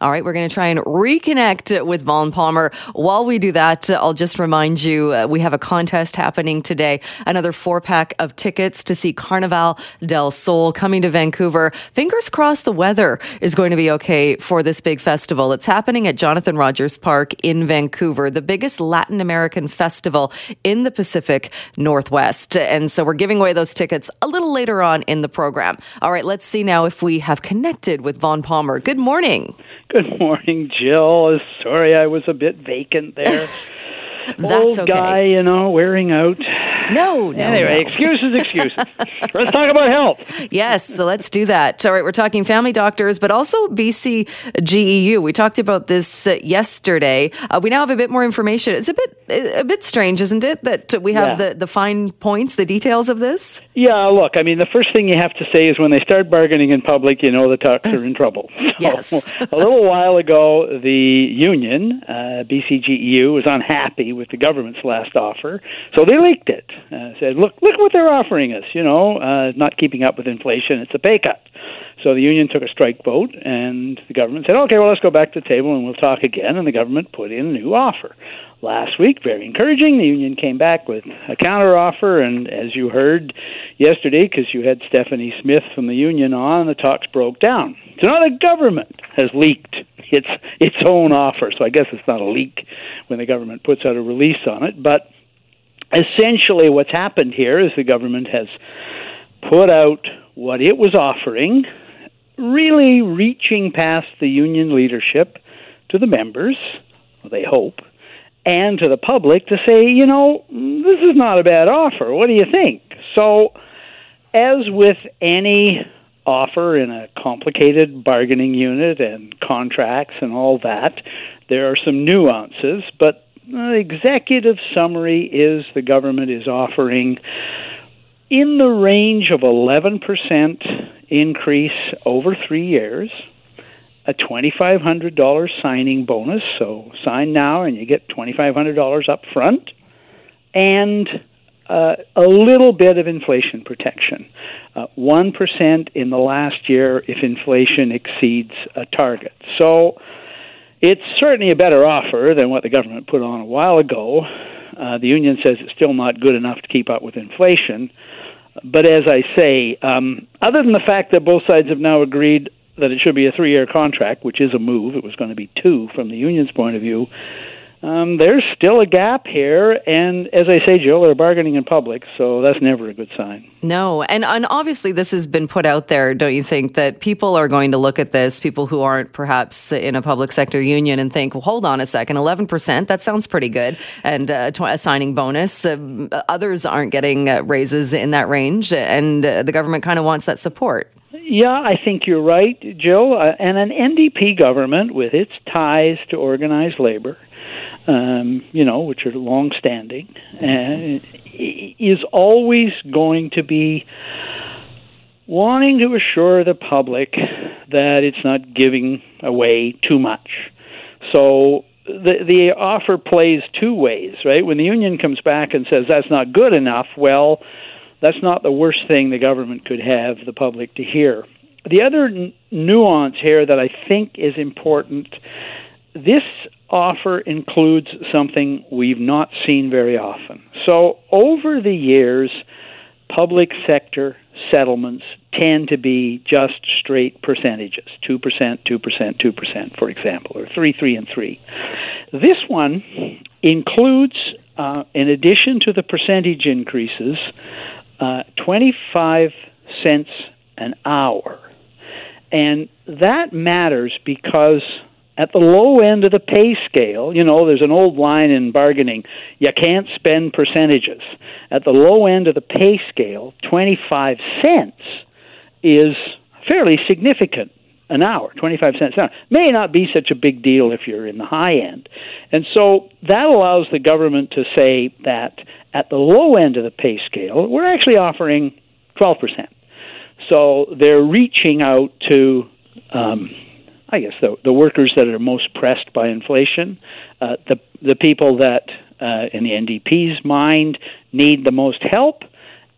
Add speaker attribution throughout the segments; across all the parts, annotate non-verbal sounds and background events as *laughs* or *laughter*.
Speaker 1: All right, we're going to try and reconnect with Vaughn Palmer. While we do that, I'll just remind you uh, we have a contest happening today. Another four pack of tickets to see Carnaval del Sol coming to Vancouver. Fingers crossed the weather is going to be okay for this big festival. It's happening at Jonathan Rogers Park in Vancouver, the biggest Latin American festival in the Pacific Northwest. And so we're giving away those tickets a little later on in the program. All right, let's see now if we have connected with Vaughn Palmer. Good morning.
Speaker 2: Good morning, Jill. Uh, sorry I was a bit vacant there. *laughs*
Speaker 1: That's
Speaker 2: Old
Speaker 1: okay.
Speaker 2: guy, you know, wearing out.
Speaker 1: No, no.
Speaker 2: anyway,
Speaker 1: no.
Speaker 2: excuses, excuses. *laughs* Let's talk about health.
Speaker 1: Yes, so let's do that. All right, we're talking family doctors, but also BC GEU. We talked about this uh, yesterday. Uh, we now have a bit more information. It's a bit a bit strange, isn't it, that we have
Speaker 2: Yeah.
Speaker 1: the, the fine points, the details of this?
Speaker 2: Yeah, look, I mean, the first thing you have to say is when they start bargaining in public, you know the talks are in trouble. *laughs* So,
Speaker 1: Yes.
Speaker 2: a little while ago, the union, uh, BCGEU, was unhappy with the government's last offer, so they leaked it. Uh, said, look, look what they're offering us, you know, uh, not keeping up with inflation, it's a pay cut. So the union took a strike vote, and the government said, okay, well, let's go back to the table and we'll talk again. And the government put in a new offer. Last week, very encouraging. The union came back with a counter offer, and as you heard yesterday, because you had Stephanie Smith from the union on, the talks broke down. So now the government has leaked its its own offer. So I guess it's not a leak when the government puts out a release on it, but essentially what's happened here is the government has put out what it was offering, really reaching past the union leadership to the members, they hope, and to the public to say, you know, this is not a bad offer. What do you think? So, as with any offer in a complicated bargaining unit and contracts and all that, there are some nuances, but executive summary is the government is offering in the range of 11% increase over three years, a $2,500 signing bonus, so sign now and you get $2,500 up front, and uh, a little bit of inflation protection. Uh, 1% in the last year if inflation exceeds a target. So it's certainly a better offer than what the government put on a while ago. Uh, the union says it's still not good enough to keep up with inflation. But as I say, um, other than the fact that both sides have now agreed that it should be a three year contract, which is a move, it was going to be two from the union's point of view. Um, there's still a gap here, and as I say, Jill, they're bargaining in public, so that's never a good sign.
Speaker 1: No, and and obviously this has been put out there. Don't you think that people are going to look at this, people who aren't perhaps in a public sector union, and think, well, hold on a second, eleven percent, that sounds pretty good, and uh, tw- a signing bonus. Um, others aren't getting uh, raises in that range, and uh, the government kind of wants that support.
Speaker 2: Yeah, I think you're right, Jill. Uh, and an NDP government with its ties to organized labor, um, you know, which are long-standing, uh, is always going to be wanting to assure the public that it's not giving away too much. So the the offer plays two ways, right? When the union comes back and says that's not good enough, well, that's not the worst thing the government could have the public to hear. The other n- nuance here that I think is important this offer includes something we've not seen very often. So, over the years, public sector settlements tend to be just straight percentages 2%, 2%, 2%, for example, or 3, 3, and 3. This one includes, uh, in addition to the percentage increases, uh, 25 cents an hour. And that matters because at the low end of the pay scale, you know, there's an old line in bargaining you can't spend percentages. At the low end of the pay scale, 25 cents is fairly significant an hour, 25 cents an hour. May not be such a big deal if you're in the high end. And so that allows the government to say that at the low end of the pay scale, we're actually offering 12%. So they're reaching out to, um, I guess, the, the workers that are most pressed by inflation, uh, the, the people that, uh, in the NDP's mind, need the most help,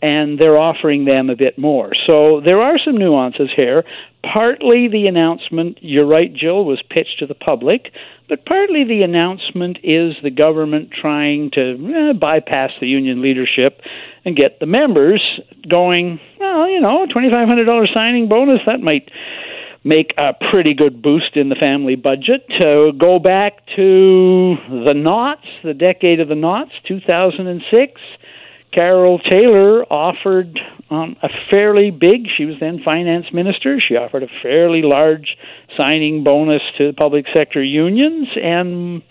Speaker 2: and they're offering them a bit more. So there are some nuances here. Partly the announcement, you're right, Jill, was pitched to the public, but partly the announcement is the government trying to eh, bypass the union leadership and get the members going, well, you know, $2,500 signing bonus, that might make a pretty good boost in the family budget. To go back to the knots, the decade of the knots, 2006, Carol Taylor offered um, a fairly big, she was then finance minister, she offered a fairly large signing bonus to public sector unions, and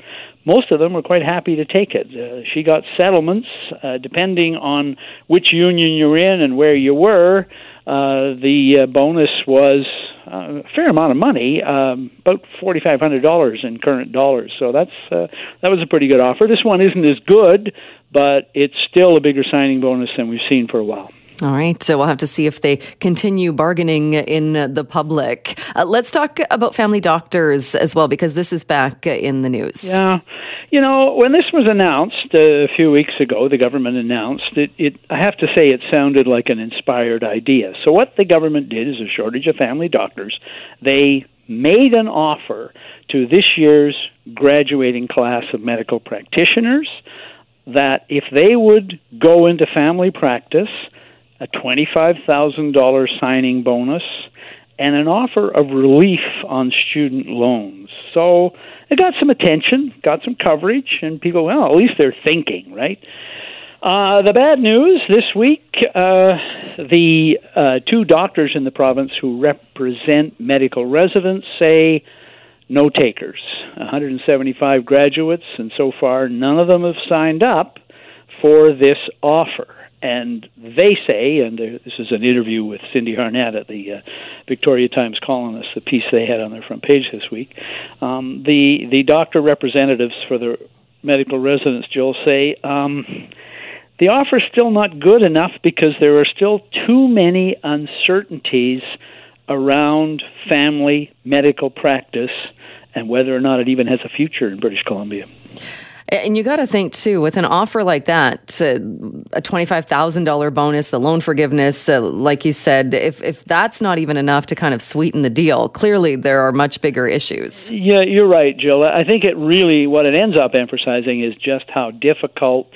Speaker 2: most of them were quite happy to take it. Uh, she got settlements, uh, depending on which union you're in and where you were. Uh, the uh, bonus was uh, a fair amount of money, um, about forty five hundred dollars in current dollars. So that's uh, that was a pretty good offer. This one isn't as good, but it's still a bigger signing bonus than we've seen for a while.
Speaker 1: All right. So we'll have to see if they continue bargaining in the public. Uh, let's talk about family doctors as well, because this is back in the news.
Speaker 2: Yeah. You know, when this was announced a few weeks ago, the government announced it, it, I have to say it sounded like an inspired idea. So, what the government did is a shortage of family doctors. They made an offer to this year's graduating class of medical practitioners that if they would go into family practice, a $25,000 signing bonus, and an offer of relief on student loans. So it got some attention, got some coverage, and people, well, at least they're thinking, right? Uh, the bad news this week uh, the uh, two doctors in the province who represent medical residents say no takers. 175 graduates, and so far none of them have signed up for this offer. And they say, and this is an interview with Cindy Harnett at the uh, Victoria Times Colonist, the piece they had on their front page this week. Um, the the doctor representatives for the medical residents, Joel, say um, the offer is still not good enough because there are still too many uncertainties around family medical practice and whether or not it even has a future in British Columbia.
Speaker 1: And you got to think too, with an offer like that, a twenty-five thousand dollar bonus, the loan forgiveness, uh, like you said, if if that's not even enough to kind of sweeten the deal, clearly there are much bigger issues.
Speaker 2: Yeah, you're right, Jill. I think it really what it ends up emphasizing is just how difficult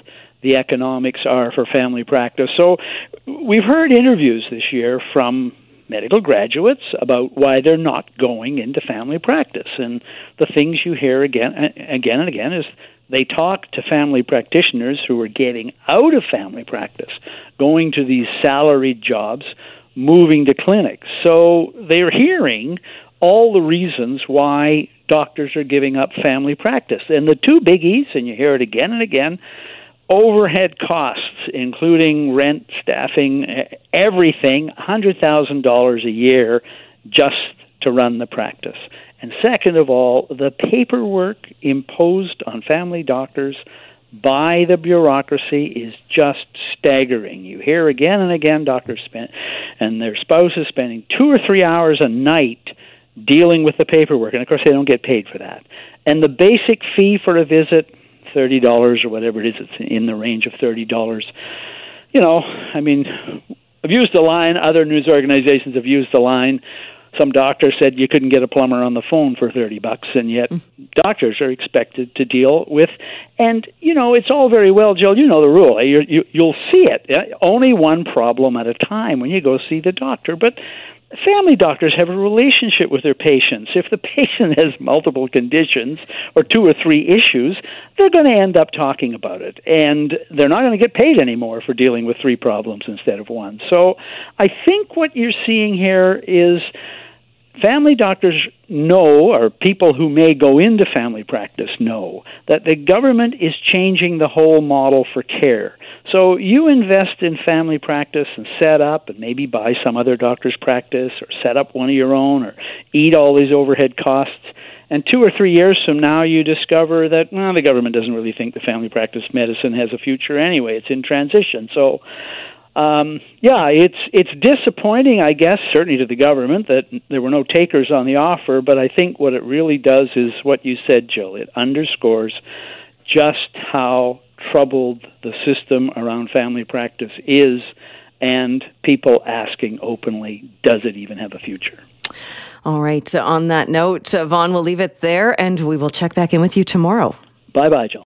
Speaker 2: the economics are for family practice. So we've heard interviews this year from medical graduates about why they're not going into family practice and the things you hear again again and again is they talk to family practitioners who are getting out of family practice, going to these salaried jobs, moving to clinics. So they're hearing all the reasons why doctors are giving up family practice. And the two biggies, and you hear it again and again, overhead costs, including rent, staffing, everything, $100,000 a year just to run the practice. And second of all, the paperwork imposed on family doctors by the bureaucracy is just staggering. You hear again and again doctors spend and their spouses spending two or three hours a night dealing with the paperwork, and of course they don't get paid for that. And the basic fee for a visit, thirty dollars or whatever it is, it's in the range of thirty dollars. You know, I mean, I've used the line. Other news organizations have used the line some doctor said you couldn't get a plumber on the phone for 30 bucks and yet mm. doctors are expected to deal with and you know it's all very well Jill you know the rule you, you you'll see it only one problem at a time when you go see the doctor but family doctors have a relationship with their patients. If the *laughs* patient has multiple conditions or two or three issues, they're going to end up talking about it. And they're not going to get paid anymore for dealing with three problems instead of one. So I think what you're seeing here is family doctors know, or people who may go into family practice know, that the government is changing the whole model for care. So you invest in family practice and set up and maybe buy some other doctor's practice or set up one of your own or eat all these overhead costs. And two or three years from now, you discover that well, the government doesn't really think the family practice medicine has a future anyway. It's in transition. So um, yeah, it's it's disappointing, I guess, certainly to the government that there were no takers on the offer. But I think what it really does is what you said, Jill. It underscores just how troubled the system around family practice is, and people asking openly, does it even have a future?
Speaker 1: All right. On that note, Vaughn, we'll leave it there and we will check back in with you tomorrow.
Speaker 2: Bye bye, Jill.